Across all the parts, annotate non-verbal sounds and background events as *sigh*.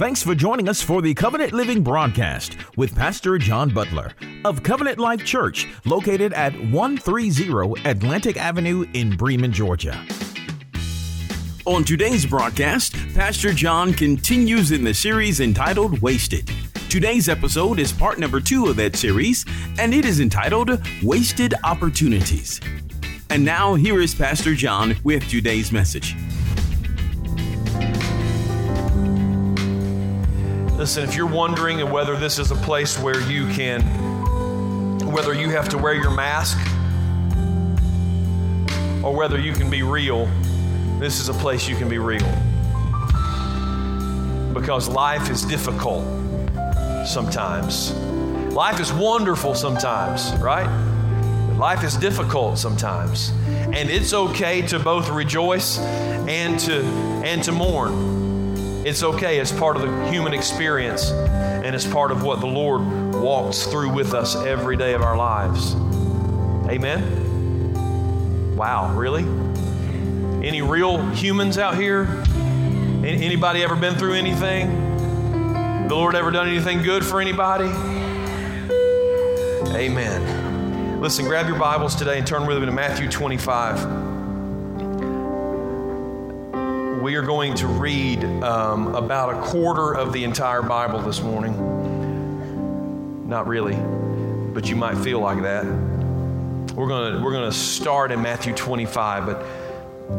Thanks for joining us for the Covenant Living broadcast with Pastor John Butler of Covenant Life Church, located at 130 Atlantic Avenue in Bremen, Georgia. On today's broadcast, Pastor John continues in the series entitled Wasted. Today's episode is part number two of that series, and it is entitled Wasted Opportunities. And now, here is Pastor John with today's message. Listen, if you're wondering whether this is a place where you can, whether you have to wear your mask or whether you can be real, this is a place you can be real. Because life is difficult sometimes. Life is wonderful sometimes, right? Life is difficult sometimes. And it's okay to both rejoice and to and to mourn. It's okay. It's part of the human experience, and it's part of what the Lord walks through with us every day of our lives. Amen? Wow, really? Any real humans out here? Anybody ever been through anything? The Lord ever done anything good for anybody? Amen. Listen, grab your Bibles today and turn with me to Matthew 25 we are going to read um, about a quarter of the entire Bible this morning. Not really, but you might feel like that. We're going we're going to start in Matthew 25, but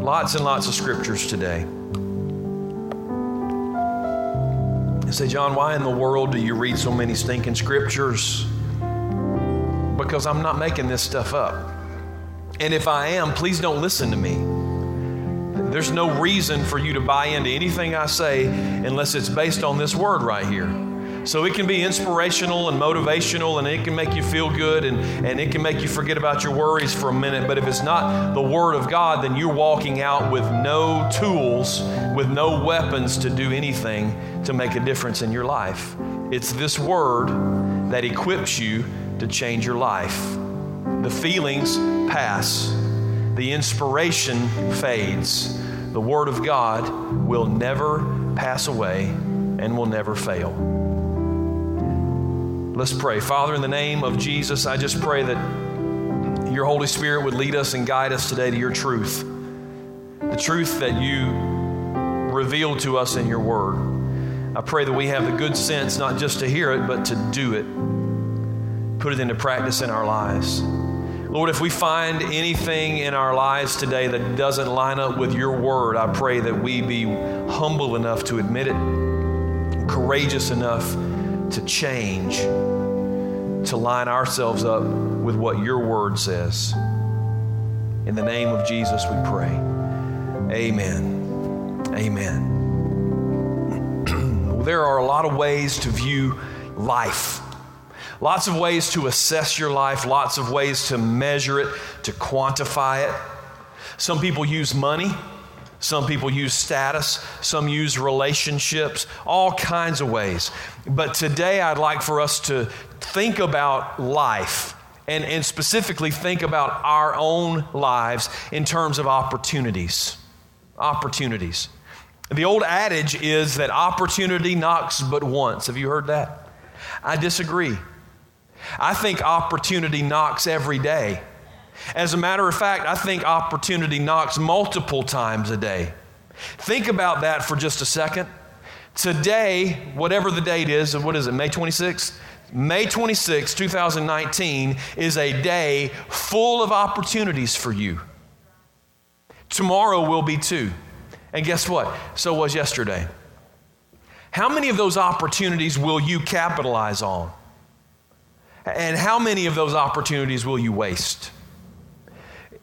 lots and lots of scriptures today. I say, John, why in the world do you read so many stinking scriptures? Because I'm not making this stuff up. And if I am, please don't listen to me. There's no reason for you to buy into anything I say unless it's based on this word right here. So it can be inspirational and motivational and it can make you feel good and, and it can make you forget about your worries for a minute. But if it's not the Word of God, then you're walking out with no tools, with no weapons to do anything to make a difference in your life. It's this Word that equips you to change your life. The feelings pass, the inspiration fades the Word of God will never pass away and will never fail. Let's pray. Father, in the name of Jesus, I just pray that your Holy Spirit would lead us and guide us today to your truth, the truth that you revealed to us in your Word. I pray that we have the good sense not just to hear it, but to do it, put it into practice in our lives. Lord, if we find anything in our lives today that doesn't line up with your word, I pray that we be humble enough to admit it, courageous enough to change, to line ourselves up with what your word says. In the name of Jesus, we pray. Amen. Amen. *clears throat* there are a lot of ways to view life. Lots of ways to assess your life, lots of ways to measure it, to quantify it. Some people use money. Some people use status, some use relationships, all kinds of ways. But today I'd like for us to think about life and, and specifically think about our own lives in terms of opportunities. Opportunities. The old adage is that opportunity knocks but once. Have you heard that? I disagree. I think opportunity knocks every day. As a matter of fact, I think opportunity knocks multiple times a day. Think about that for just a second. Today, whatever the date is, what is it, May 26th? May 26, 2019, is a day full of opportunities for you. Tomorrow will be too. And guess what? So was yesterday. How many of those opportunities will you capitalize on? And how many of those opportunities will you waste?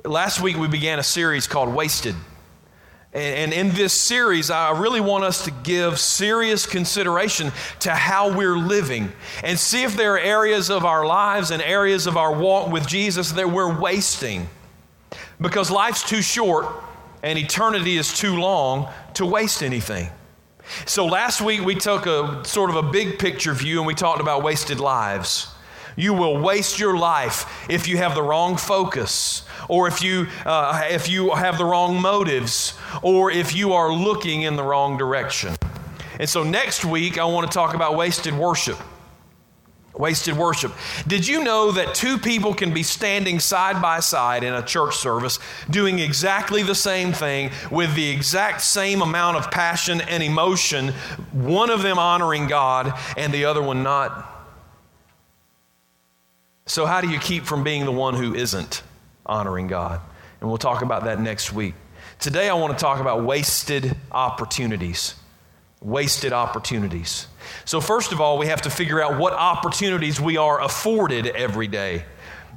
Last week we began a series called Wasted. And in this series, I really want us to give serious consideration to how we're living and see if there are areas of our lives and areas of our walk with Jesus that we're wasting. Because life's too short and eternity is too long to waste anything. So last week we took a sort of a big picture view and we talked about wasted lives. You will waste your life if you have the wrong focus, or if you, uh, if you have the wrong motives, or if you are looking in the wrong direction. And so next week, I want to talk about wasted worship. Wasted worship. Did you know that two people can be standing side by side in a church service doing exactly the same thing with the exact same amount of passion and emotion, one of them honoring God and the other one not? So, how do you keep from being the one who isn't honoring God? And we'll talk about that next week. Today, I want to talk about wasted opportunities. Wasted opportunities. So, first of all, we have to figure out what opportunities we are afforded every day.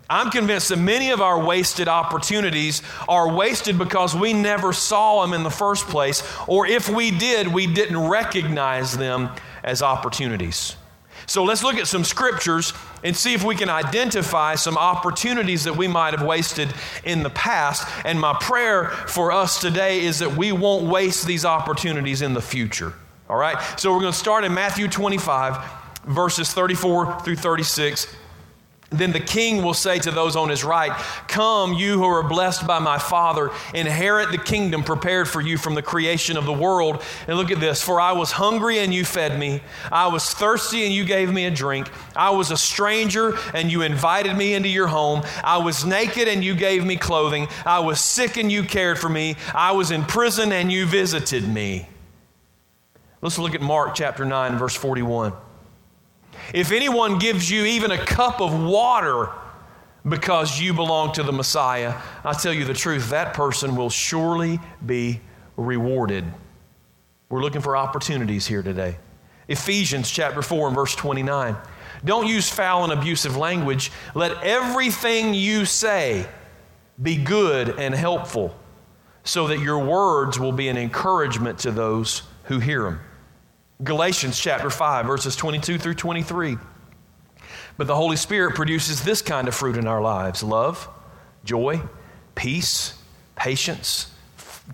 I'm convinced that many of our wasted opportunities are wasted because we never saw them in the first place, or if we did, we didn't recognize them as opportunities. So let's look at some scriptures and see if we can identify some opportunities that we might have wasted in the past. And my prayer for us today is that we won't waste these opportunities in the future. All right? So we're going to start in Matthew 25, verses 34 through 36. Then the king will say to those on his right, Come, you who are blessed by my Father, inherit the kingdom prepared for you from the creation of the world. And look at this For I was hungry and you fed me, I was thirsty and you gave me a drink, I was a stranger and you invited me into your home, I was naked and you gave me clothing, I was sick and you cared for me, I was in prison and you visited me. Let's look at Mark chapter 9, verse 41. If anyone gives you even a cup of water because you belong to the Messiah, I tell you the truth, that person will surely be rewarded. We're looking for opportunities here today. Ephesians chapter 4 and verse 29. Don't use foul and abusive language. Let everything you say be good and helpful so that your words will be an encouragement to those who hear them. Galatians chapter 5, verses 22 through 23. But the Holy Spirit produces this kind of fruit in our lives love, joy, peace, patience,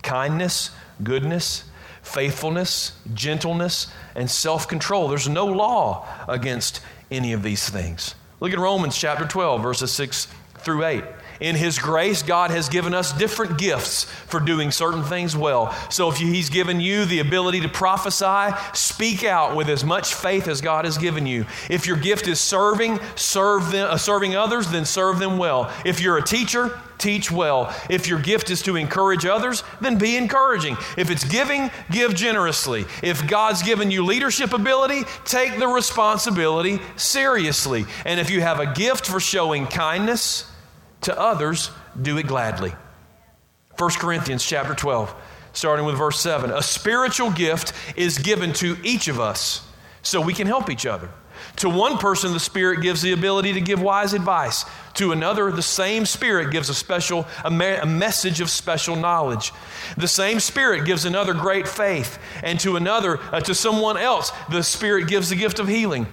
kindness, goodness, faithfulness, gentleness, and self control. There's no law against any of these things. Look at Romans chapter 12, verses 6 through 8. In His grace, God has given us different gifts for doing certain things well. So if He's given you the ability to prophesy, speak out with as much faith as God has given you. If your gift is serving, serve them, uh, serving others, then serve them well. If you're a teacher, teach well. If your gift is to encourage others, then be encouraging. If it's giving, give generously. If God's given you leadership ability, take the responsibility seriously. And if you have a gift for showing kindness, to others, do it gladly. 1 Corinthians chapter 12, starting with verse 7. A spiritual gift is given to each of us so we can help each other. To one person, the Spirit gives the ability to give wise advice. To another, the same Spirit gives a special, a, me- a, message of special knowledge. The same Spirit gives another great faith. And to another, uh, to someone else, the Spirit gives the gift of healing.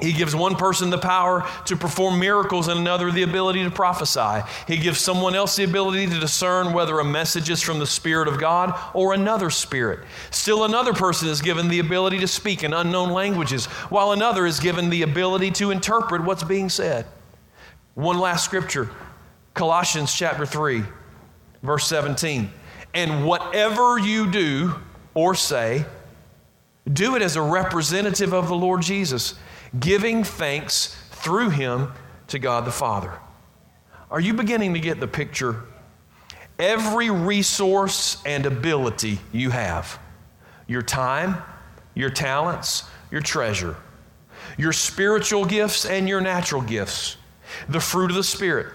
He gives one person the power to perform miracles and another the ability to prophesy. He gives someone else the ability to discern whether a message is from the Spirit of God or another spirit. Still, another person is given the ability to speak in unknown languages, while another is given the ability to interpret what's being said. One last scripture Colossians chapter 3, verse 17. And whatever you do or say, do it as a representative of the Lord Jesus giving thanks through him to God the Father. Are you beginning to get the picture? Every resource and ability you have your time, your talents, your treasure, your spiritual gifts and your natural gifts, the fruit of the Spirit,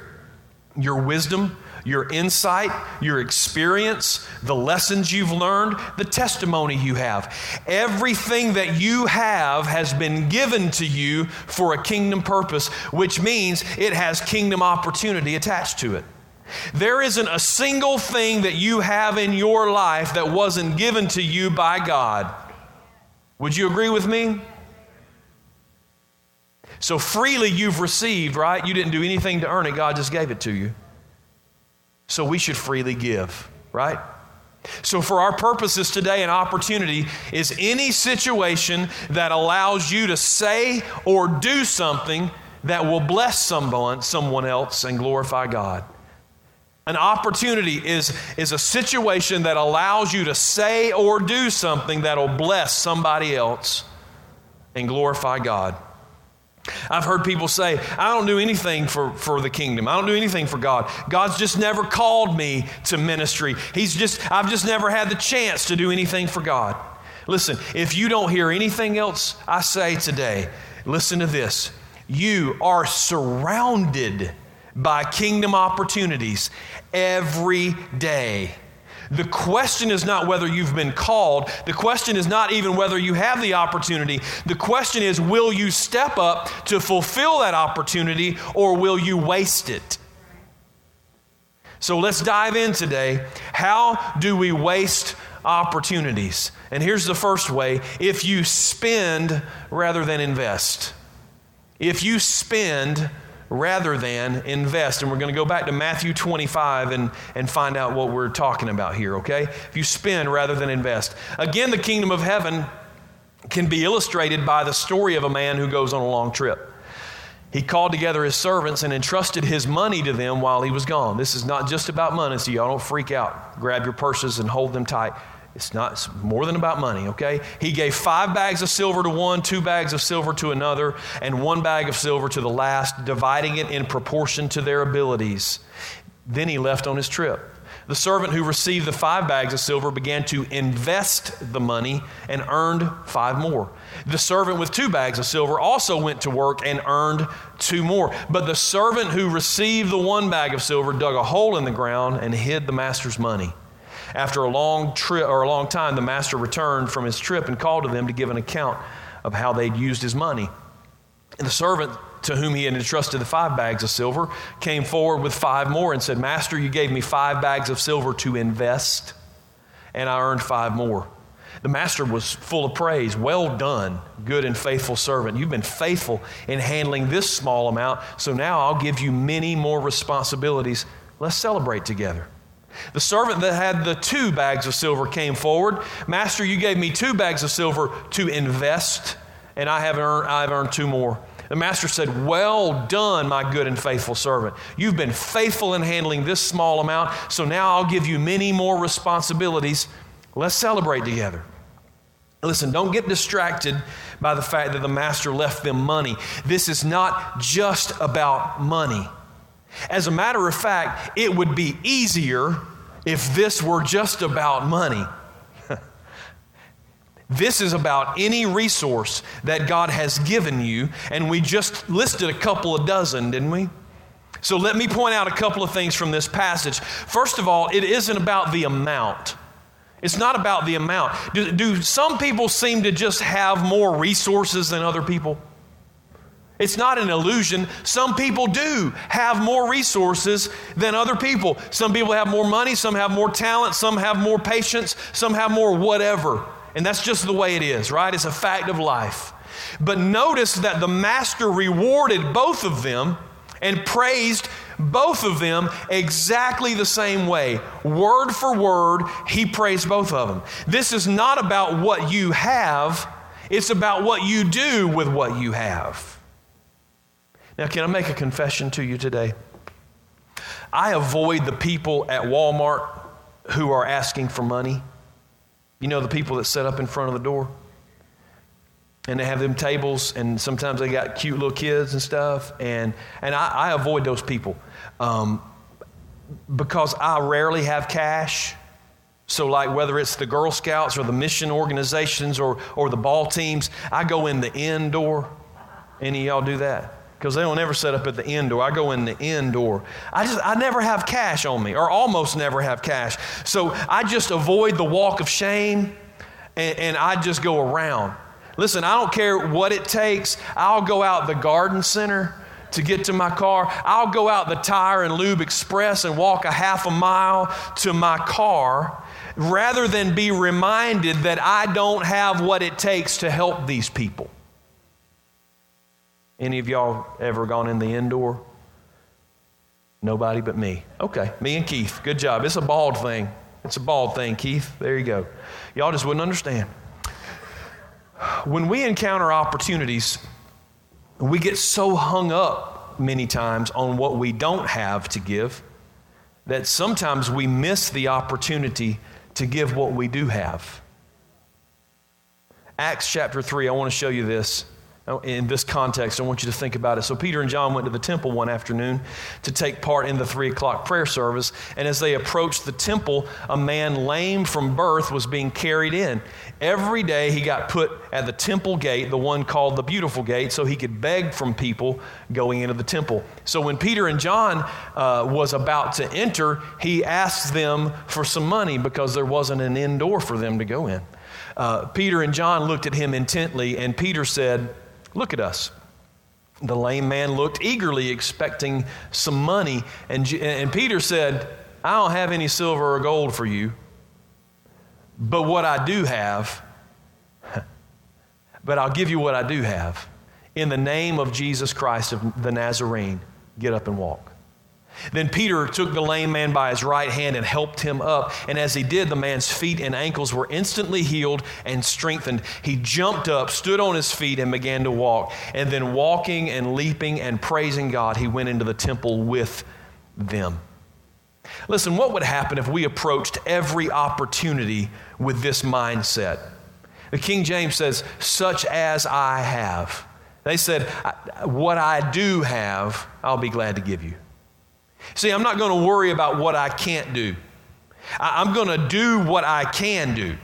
your wisdom, your insight, your experience, the lessons you've learned, the testimony you have. Everything that you have has been given to you for a kingdom purpose, which means it has kingdom opportunity attached to it. There isn't a single thing that you have in your life that wasn't given to you by God. Would you agree with me? So freely you've received, right? You didn't do anything to earn it, God just gave it to you. So we should freely give, right? So, for our purposes today, an opportunity is any situation that allows you to say or do something that will bless someone, someone else and glorify God. An opportunity is, is a situation that allows you to say or do something that'll bless somebody else and glorify God. I've heard people say, I don't do anything for, for the kingdom. I don't do anything for God. God's just never called me to ministry. He's just, I've just never had the chance to do anything for God. Listen, if you don't hear anything else I say today, listen to this. You are surrounded by kingdom opportunities every day. The question is not whether you've been called. The question is not even whether you have the opportunity. The question is will you step up to fulfill that opportunity or will you waste it? So let's dive in today. How do we waste opportunities? And here's the first way if you spend rather than invest. If you spend rather than invest. And we're going to go back to Matthew 25 and, and find out what we're talking about here, okay? If you spend rather than invest. Again, the kingdom of heaven can be illustrated by the story of a man who goes on a long trip. He called together his servants and entrusted his money to them while he was gone. This is not just about money, so y'all don't freak out. Grab your purses and hold them tight. It's not it's more than about money, okay? He gave five bags of silver to one, two bags of silver to another, and one bag of silver to the last, dividing it in proportion to their abilities. Then he left on his trip. The servant who received the five bags of silver began to invest the money and earned five more. The servant with two bags of silver also went to work and earned two more. But the servant who received the one bag of silver dug a hole in the ground and hid the master's money. After a long trip or a long time, the master returned from his trip and called to them to give an account of how they'd used his money. And the servant to whom he had entrusted the five bags of silver came forward with five more and said, Master, you gave me five bags of silver to invest, and I earned five more. The master was full of praise. Well done, good and faithful servant. You've been faithful in handling this small amount, so now I'll give you many more responsibilities. Let's celebrate together. The servant that had the two bags of silver came forward. Master, you gave me two bags of silver to invest, and I have earned, I've earned two more. The master said, Well done, my good and faithful servant. You've been faithful in handling this small amount, so now I'll give you many more responsibilities. Let's celebrate together. Listen, don't get distracted by the fact that the master left them money. This is not just about money. As a matter of fact, it would be easier if this were just about money. *laughs* this is about any resource that God has given you, and we just listed a couple of dozen, didn't we? So let me point out a couple of things from this passage. First of all, it isn't about the amount. It's not about the amount. Do, do some people seem to just have more resources than other people? It's not an illusion. Some people do have more resources than other people. Some people have more money, some have more talent, some have more patience, some have more whatever. And that's just the way it is, right? It's a fact of life. But notice that the master rewarded both of them and praised both of them exactly the same way. Word for word, he praised both of them. This is not about what you have, it's about what you do with what you have. Now, can I make a confession to you today? I avoid the people at Walmart who are asking for money. You know, the people that set up in front of the door and they have them tables, and sometimes they got cute little kids and stuff. And, and I, I avoid those people um, because I rarely have cash. So, like whether it's the Girl Scouts or the mission organizations or, or the ball teams, I go in the end door. Any of y'all do that? Because they don't ever set up at the end door. I go in the end door. I just I never have cash on me, or almost never have cash. So I just avoid the walk of shame, and, and I just go around. Listen, I don't care what it takes. I'll go out the garden center to get to my car. I'll go out the Tire and Lube Express and walk a half a mile to my car rather than be reminded that I don't have what it takes to help these people. Any of y'all ever gone in the indoor? Nobody but me. Okay, me and Keith. Good job. It's a bald thing. It's a bald thing, Keith. There you go. Y'all just wouldn't understand. When we encounter opportunities, we get so hung up many times on what we don't have to give that sometimes we miss the opportunity to give what we do have. Acts chapter 3, I want to show you this in this context. I want you to think about it. So, Peter and John went to the temple one afternoon to take part in the three o'clock prayer service. And as they approached the temple, a man lame from birth was being carried in. Every day he got put at the temple gate, the one called the Beautiful Gate, so he could beg from people going into the temple. So, when Peter and John uh, was about to enter, he asked them for some money because there wasn't an indoor for them to go in. Uh, Peter and John looked at him intently, and Peter said, Look at us. The lame man looked eagerly, expecting some money. And, and Peter said, I don't have any silver or gold for you, but what I do have, *laughs* but I'll give you what I do have. In the name of Jesus Christ of the Nazarene, get up and walk. Then Peter took the lame man by his right hand and helped him up. And as he did, the man's feet and ankles were instantly healed and strengthened. He jumped up, stood on his feet, and began to walk. And then, walking and leaping and praising God, he went into the temple with them. Listen, what would happen if we approached every opportunity with this mindset? The King James says, such as I have. They said, What I do have, I'll be glad to give you. See, I'm not going to worry about what I can't do. I'm going to do what I can do.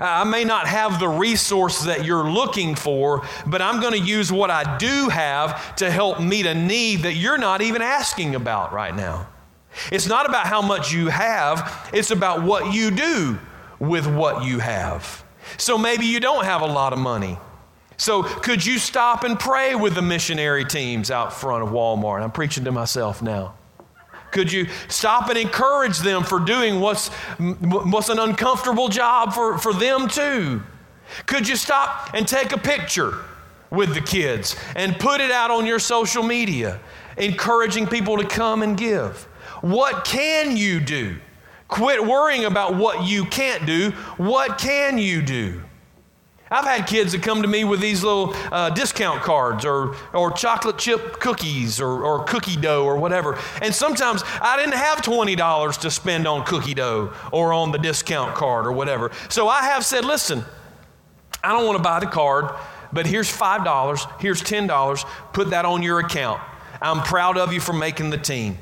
I may not have the resource that you're looking for, but I'm going to use what I do have to help meet a need that you're not even asking about right now. It's not about how much you have, it's about what you do with what you have. So maybe you don't have a lot of money. So could you stop and pray with the missionary teams out front of Walmart? I'm preaching to myself now. Could you stop and encourage them for doing what's, what's an uncomfortable job for, for them too? Could you stop and take a picture with the kids and put it out on your social media, encouraging people to come and give? What can you do? Quit worrying about what you can't do. What can you do? I've had kids that come to me with these little uh, discount cards or, or chocolate chip cookies or, or cookie dough or whatever. And sometimes I didn't have $20 to spend on cookie dough or on the discount card or whatever. So I have said, listen, I don't want to buy the card, but here's $5, here's $10, put that on your account. I'm proud of you for making the team.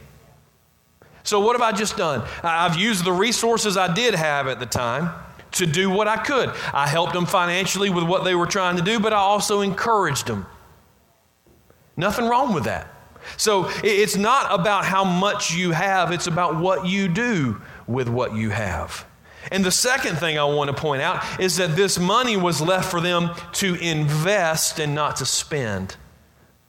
So, what have I just done? I've used the resources I did have at the time to do what I could. I helped them financially with what they were trying to do, but I also encouraged them. Nothing wrong with that. So it's not about how much you have, it's about what you do with what you have. And the second thing I want to point out is that this money was left for them to invest and not to spend.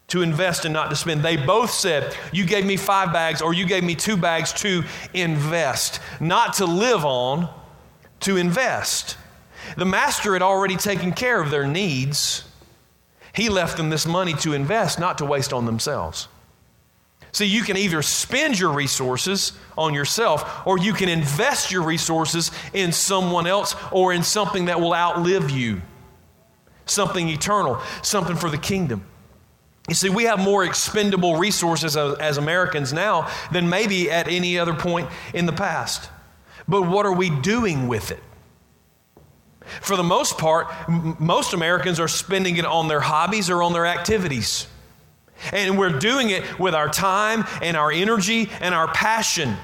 To invest and not to spend. They both said, You gave me five bags or you gave me two bags to invest, not to live on, to invest. The master had already taken care of their needs. He left them this money to invest, not to waste on themselves. See, you can either spend your resources on yourself or you can invest your resources in someone else or in something that will outlive you, something eternal, something for the kingdom. You see, we have more expendable resources as, Americans now than maybe at any other point in the past. But what are we doing with it? For the most part, m- most Americans are spending it on their hobbies or on their activities. And we're doing it with our time and our energy and our passion.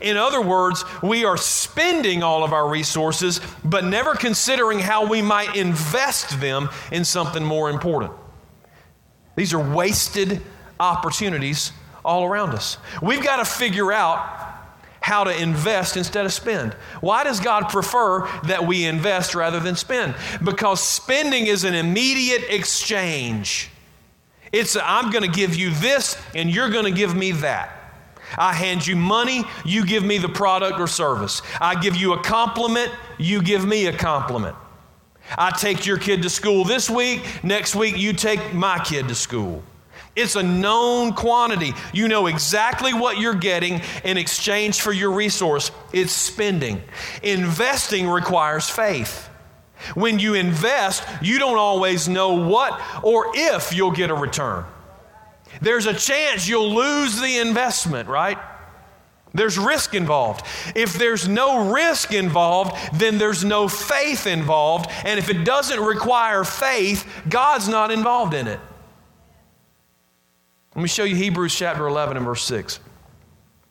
In other words, we are spending all of our resources, but never considering how we might invest them in something more important. These are wasted opportunities all around us. We've got to figure out how to invest instead of spend. Why does God prefer that we invest rather than spend? Because spending is an immediate exchange. It's i I'm going to give you this and you're going to give me that. I hand you money, you give me the product or service. I give you a compliment, you give me a compliment. I take your kid to school this week, next week you take my kid to school. It's a known quantity. You know exactly what you're getting in exchange for your resource. It's spending. Investing requires faith. When you invest, you don't always know what or if you'll get a return. There's a chance you'll lose the investment, right? There's risk involved. If there's no risk involved, then there's no faith involved. And if it doesn't require faith, God's not involved in it. Let me show you Hebrews chapter 11 and verse 6.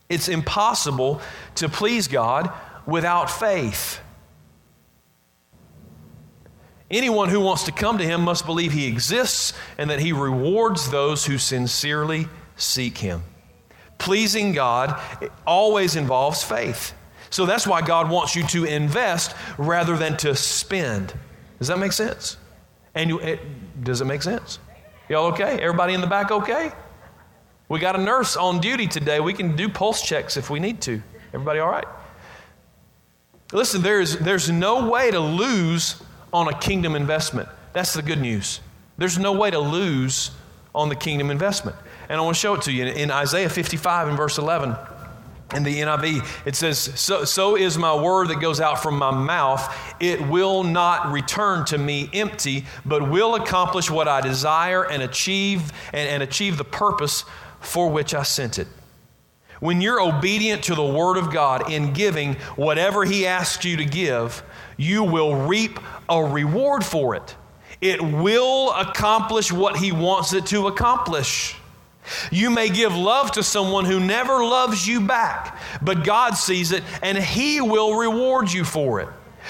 It's impossible to please God without faith. Anyone who wants to come to him must believe he exists and that he rewards those who sincerely seek him. Pleasing God always involves faith. So that's why God wants you to invest rather than to spend. Does that make sense? And you, it, does it make sense? Y'all okay? Everybody in the back okay? We got a nurse on duty today. We can do pulse checks if we need to. Everybody all right? Listen, there's, there's no way to lose on a kingdom investment. That's the good news. There's no way to lose on the kingdom investment. And I want to show it to you. In Isaiah 55 and verse 11, in the NIV, it says, so, so is my word that goes out from my mouth. It will not return to me empty, but will accomplish what I desire and achieve and, and achieve the purpose for which I sent it. When you're obedient to the word of God in giving whatever he asks you to give, you will reap a reward for it. It will accomplish what he wants it to accomplish. You may give love to someone who never loves you back, but God sees it and He will reward you for it.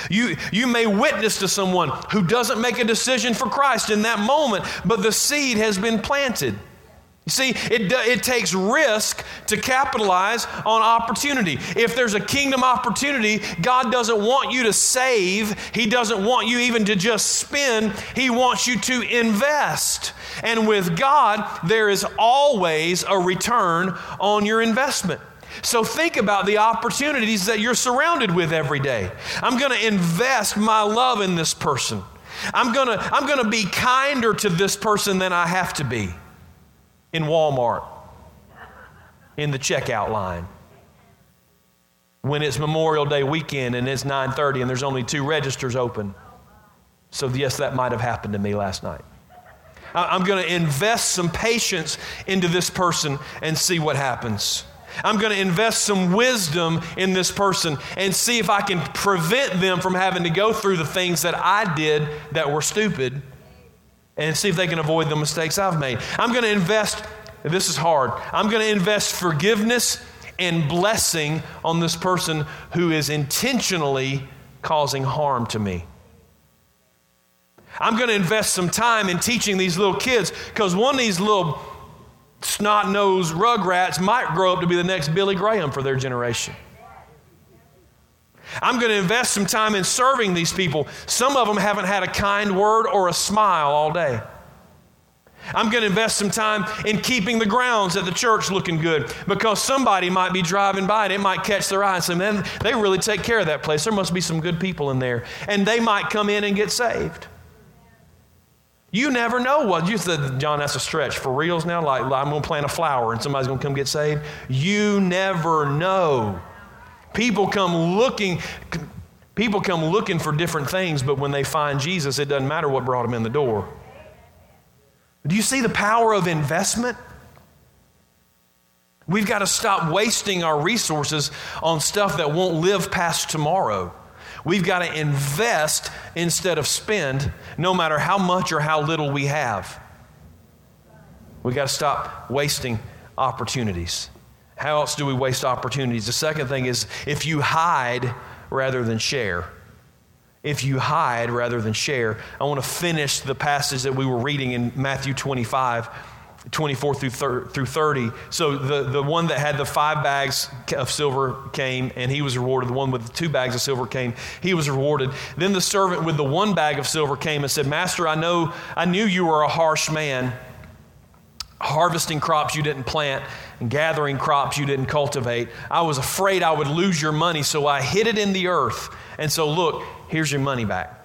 You, you may witness to someone who doesn't make a decision for Christ in that moment, but the seed has been planted. You see, it, it takes risk to capitalize on opportunity. If there's a kingdom opportunity, God doesn't want you to save. He doesn't want you even to just spend. He wants you to invest. And with God, there is always a return on your investment. So think about the opportunities that you're surrounded with every day. I'm going to invest my love in this person. I'm going to I'm going to be kinder to this person than I have to be in Walmart in the checkout line when it's Memorial Day weekend and it's 9:30 and there's only two registers open. So yes, that might have happened to me last night. I'm going to invest some patience into this person and see what happens. I'm going to invest some wisdom in this person and see if I can prevent them from having to go through the things that I did that were stupid and see if they can avoid the mistakes I've made. I'm going to invest, this is hard, I'm going to invest forgiveness and blessing on this person who is intentionally causing harm to me. I'm going to invest some time in teaching these little kids because one of these little snot nosed rugrats might grow up to be the next Billy Graham for their generation. I'm going to invest some time in serving these people. Some of them haven't had a kind word or a smile all day. I'm going to invest some time in keeping the grounds at the church looking good because somebody might be driving by and it might catch their eye and say, man, they really take care of that place. There must be some good people in there. And they might come in and get saved. You never know what you said, John. That's a stretch for reals now. Like, I'm going to plant a flower and somebody's going to come get saved. You never know. People come looking. People come looking for different things, but when they find Jesus, it doesn't matter what brought them in the door. Do you see the power of investment? We've got to stop wasting our resources on stuff that won't live past tomorrow. We've got to invest instead of spend, no matter how much or how little we have. We've got to stop wasting opportunities. How else do we waste opportunities? The second thing is if you hide rather than share. If you hide rather than share. I want to finish the passage that we were reading in Matthew 25 24 through, through 30. So the, the one that had the five bags of silver came and he was rewarded. The one with the two bags of silver came, he was rewarded. Then the servant with the one bag of silver came and said, Master, I know I knew you were a harsh man, harvesting crops you didn't plant and gathering crops you didn't cultivate. I was afraid I would lose your money, so I hid it in the earth. And so look, here's your money back.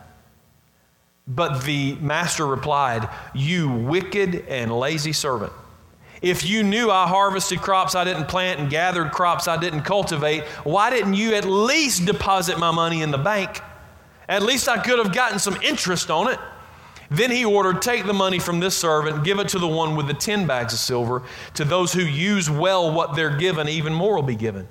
But the master replied, You wicked and lazy servant. If you knew I harvested crops I didn't plant and gathered crops I didn't cultivate, why didn't you at least deposit my money in the bank? At least I could have gotten some interest on it. Then he ordered, Take the money from this servant, give it to the one with the ten bags of silver. To those who use well what they're given, even more will be given.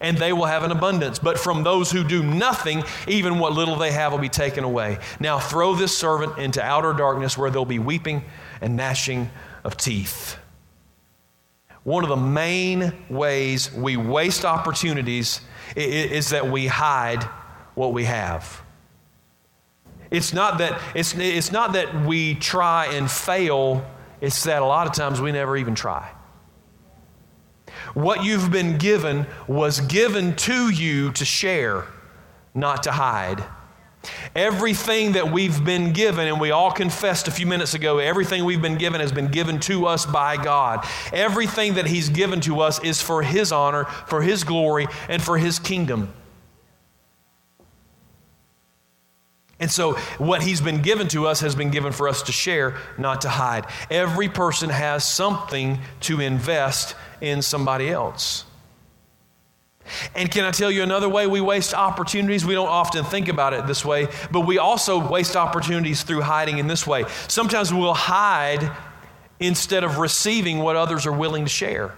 and they will have an abundance. But from those who do nothing, even what little they have will be taken away. Now throw this servant into outer darkness where there'll be weeping and gnashing of teeth. One of the main ways we waste opportunities is that we hide what we have. It's not that, it's, it's not that we try and fail, it's that a lot of times we never even try. What you've been given was given to you to share, not to hide. Everything that we've been given, and we all confessed a few minutes ago, everything we've been given has been given to us by God. Everything that He's given to us is for His honor, for His glory, and for His kingdom. And so, what He's been given to us has been given for us to share, not to hide. Every person has something to invest in somebody else. And can I tell you another way we waste opportunities? We don't often think about it this way, but we also waste opportunities through hiding in this way. Sometimes we'll hide instead of receiving what others are willing to share.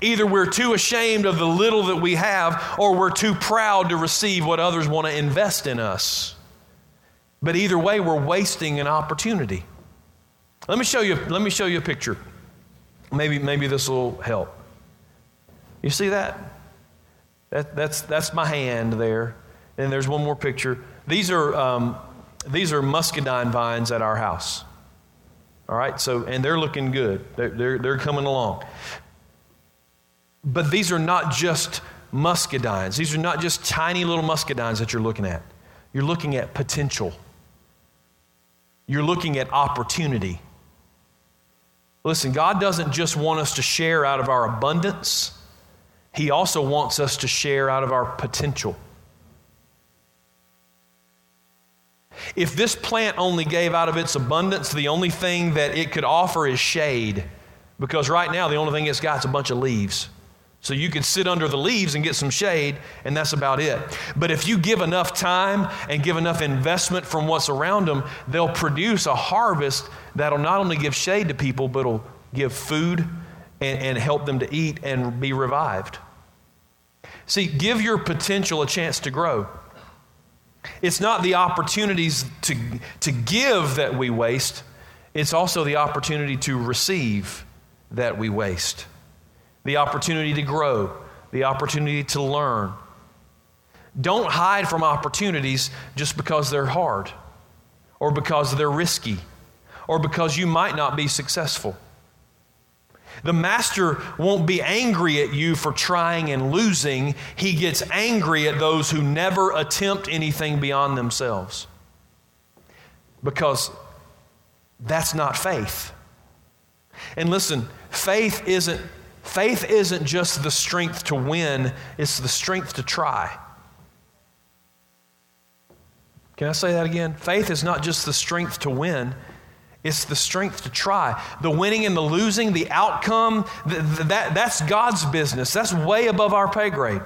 Either we're too ashamed of the little that we have, or we're too proud to receive what others want to invest in us. But either way, we're wasting an opportunity. Let me show you, let me show you a picture. Maybe, maybe this will help. You see that? that that's, that's my hand there. And there's one more picture. These are, um, these are muscadine vines at our house. All right, so, and they're looking good. They're, they're, they're coming along. But these are not just muscadines. These are not just tiny little muscadines that you're looking at. You're looking at potential. You're looking at opportunity. Listen, God doesn't just want us to share out of our abundance, He also wants us to share out of our potential. If this plant only gave out of its abundance, the only thing that it could offer is shade. Because right now, the only thing it's got is a bunch of leaves. So you can sit under the leaves and get some shade, and that's about it. But if you give enough time and give enough investment from what's around them, they'll produce a harvest that'll not only give shade to people, but will give food and, and help them to eat and be revived. See, give your potential a chance to grow. It's not the opportunities to, to give that we waste, it's also the opportunity to receive that we waste the opportunity to grow, the opportunity to learn. Don't hide from opportunities just because they're hard or because they're risky or because you might not be successful. The master won't be angry at you for trying and losing. He gets angry at those who never attempt anything beyond themselves. Because that's not faith. And listen, faith isn't Faith isn't just the strength to win, it's the strength to try. Can I say that again? Faith is not just the strength to win, it's the strength to try. The winning and the losing, the outcome, that, that's God's business. That's way above our pay grade.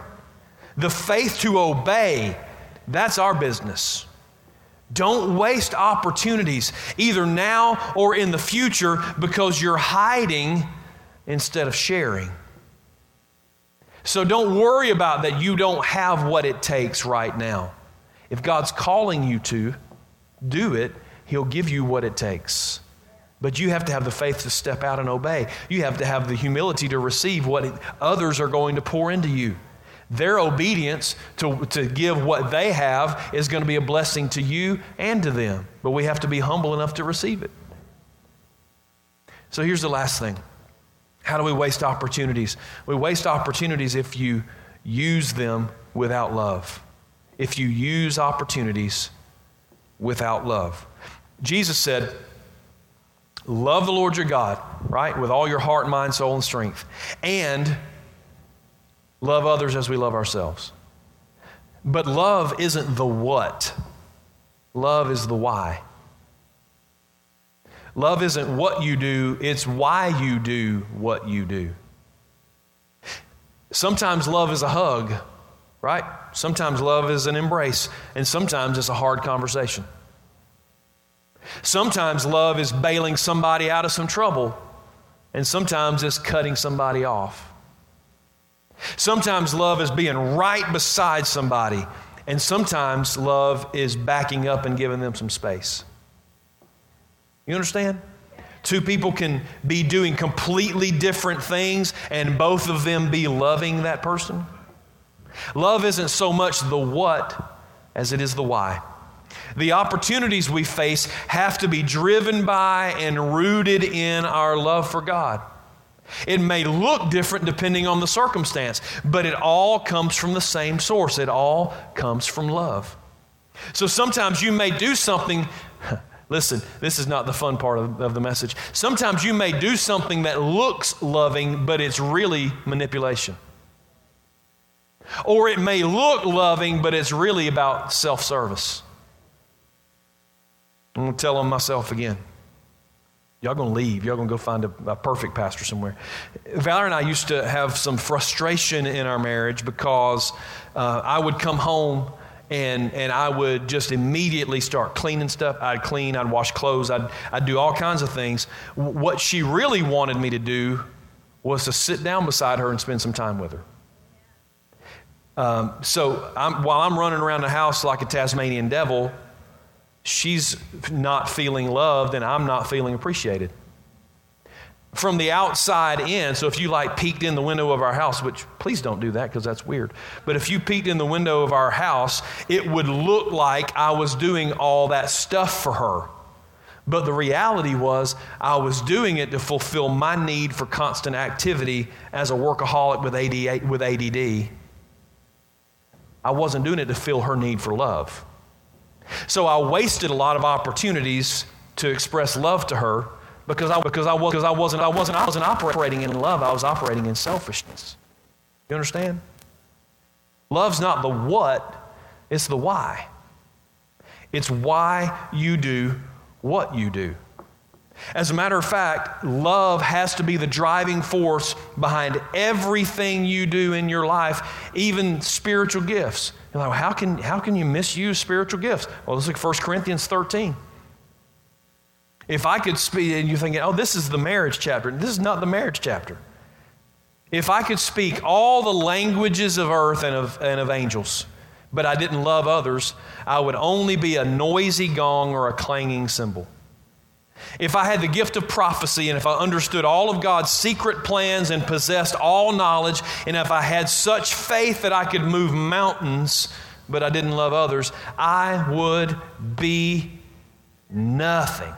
The faith to obey, that's our business. Don't waste opportunities, either now or in the future, because you're hiding instead of sharing. So don't worry about that you don't have what it takes right now. If God's calling you to do it, He'll give you what it takes. But you have to have the faith to step out and obey. You have to have the humility to receive what others are going to pour into you. Their obedience to, to give what they have is going to be a blessing to you and to them. But we have to be humble enough to receive it. So here's the last thing how do we waste opportunities? We waste opportunities if you use them without love. If you use opportunities without love. Jesus said, Love the Lord your God, right? With all your heart, mind, soul, and strength. And love others as we love ourselves. But love isn't the what, love is the why. Love isn't what you do, it's why you do what you do. Sometimes love is a hug, right? Sometimes love is an embrace, and sometimes it's a hard conversation. Sometimes love is bailing somebody out of some trouble, and sometimes it's cutting somebody off. Sometimes love is being right beside somebody, and sometimes love is backing up and giving them some space. You understand? Two people can be doing completely different things, and both of them be loving that person. Love isn't so much the what as it is the why. The opportunities we face have to be driven by and rooted in our love for God. It may look different depending on the circumstance, but it all comes from the same source. It all comes from love. So sometimes you may do something. *laughs* Listen, this is not the fun part of, of, the message. Sometimes you may do something that looks loving, but it's really manipulation. Or it may look loving, but it's really about self service. I'm going to tell on myself again. Y'all going to leave. Y'all going to go find a, a, perfect pastor somewhere. Valerie and I used to have some frustration in our marriage because uh, I would come home and, and I would just immediately start cleaning stuff. I'd clean, I'd wash clothes, I'd, I'd do all kinds of things. What she really wanted me to do was to sit down beside her and spend some time with her. Um, so I'm, while I'm running around the house like a Tasmanian devil, she's not feeling loved and I'm not feeling appreciated. From the outside in, so if you like peeked in the window of our house, which please don't do that because that's weird, but if you peeked in the window of our house, it would look like I was doing all that stuff for her. But the reality was, I was doing it to fulfill my need for constant activity as a workaholic with ADD. With ADD. I wasn't doing it to fill her need for love. So I wasted a lot of opportunities to express love to her because I, because I, was, because I, wasn't, I, wasn't, I wasn't operating in love, I was operating in selfishness. You understand? Love's not the what, it's the why. It's why you do what you do. As a matter of fact, love has to be the driving force behind everything you do in your life, even spiritual gifts. You're like, how can, how can you misuse spiritual gifts? Well, let's look at 1 Corinthians 13. If I could speak, and you're thinking, oh, this is the marriage chapter. This is not the marriage chapter. If I could speak all the languages of earth and of, and of angels, but I didn't love others, I would only be a noisy gong or a clanging cymbal. If I had the gift of prophecy and if I understood all of God's secret plans and possessed all knowledge, and if I had such faith that I could move mountains, but I didn't love others, I would be nothing.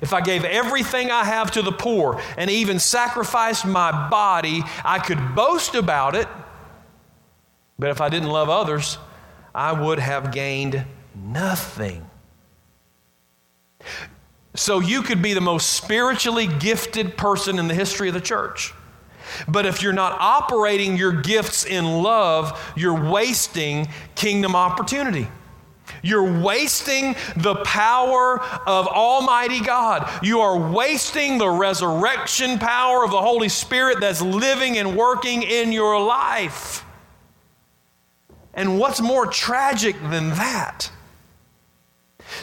If I gave everything I have to the poor and even sacrificed my body, I could boast about it. But if I didn't love others, I would have gained nothing. So you could be the most spiritually gifted person in the history of the church. But if you're not operating your gifts in love, you're wasting kingdom opportunity. You're wasting the power of Almighty God. You are wasting the resurrection power of the Holy Spirit that's living and working in your life. And what's more tragic than that?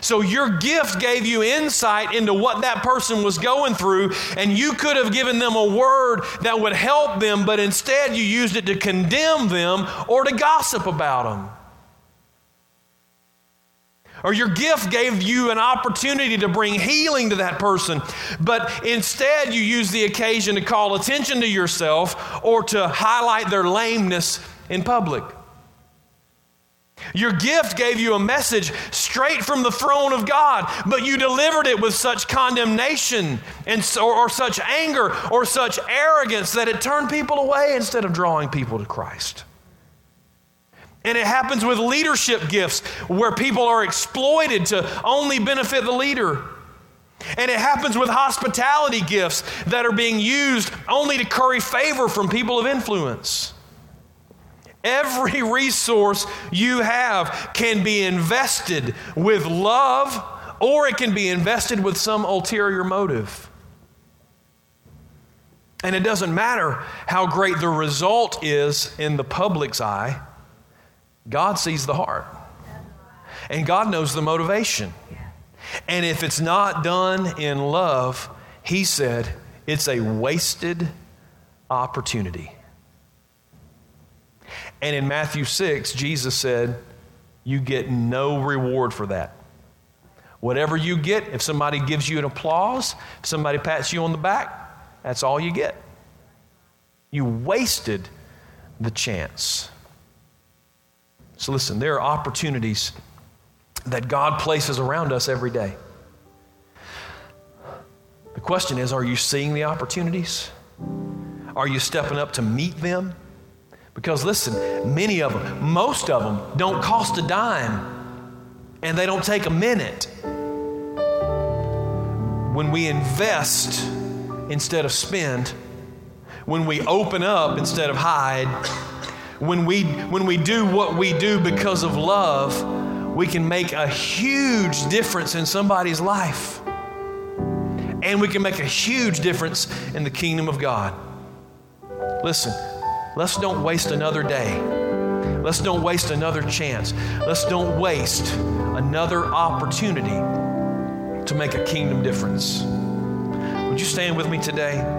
So your gift gave you insight into what that person was going through, and you could have given them a word that would help them, but instead you used it to condemn them or to gossip about them. Or your gift gave you an opportunity to bring healing to that person, but instead you used the occasion to call attention to yourself or to highlight their lameness in public. Your gift gave you a message straight from the throne of God, but you delivered it with such condemnation and or such anger or such arrogance that it turned people away instead of drawing people to Christ. And it happens with leadership gifts where people are exploited to only benefit the leader. And it happens with hospitality gifts that are being used only to curry favor from people of influence. Every *laughs* resource you have can be invested with love or it can be invested with some ulterior motive. And it doesn't matter how great the result is in the public's eye, God sees the heart. And God knows the motivation. And if it's not done in love, He said it's a wasted opportunity. And in Matthew 6, Jesus said, You get no reward for that. Whatever you get, if somebody gives you an applause, if somebody pats you on the back, that's all you get. You wasted the chance. So, listen, there are opportunities that God places around us every day. The question is are you seeing the opportunities? Are you stepping up to meet them? Because listen, many of them, most of them, don't cost a dime and they don't take a minute. When we invest instead of spend, when we open up instead of hide, when we, when we do what we do because of love, we can make a huge difference in somebody's life. And we can make a huge difference in the kingdom of God. Listen, let's don't waste another day. Let's don't waste another chance. Let's don't waste another opportunity to make a kingdom difference. Would you stand with me today?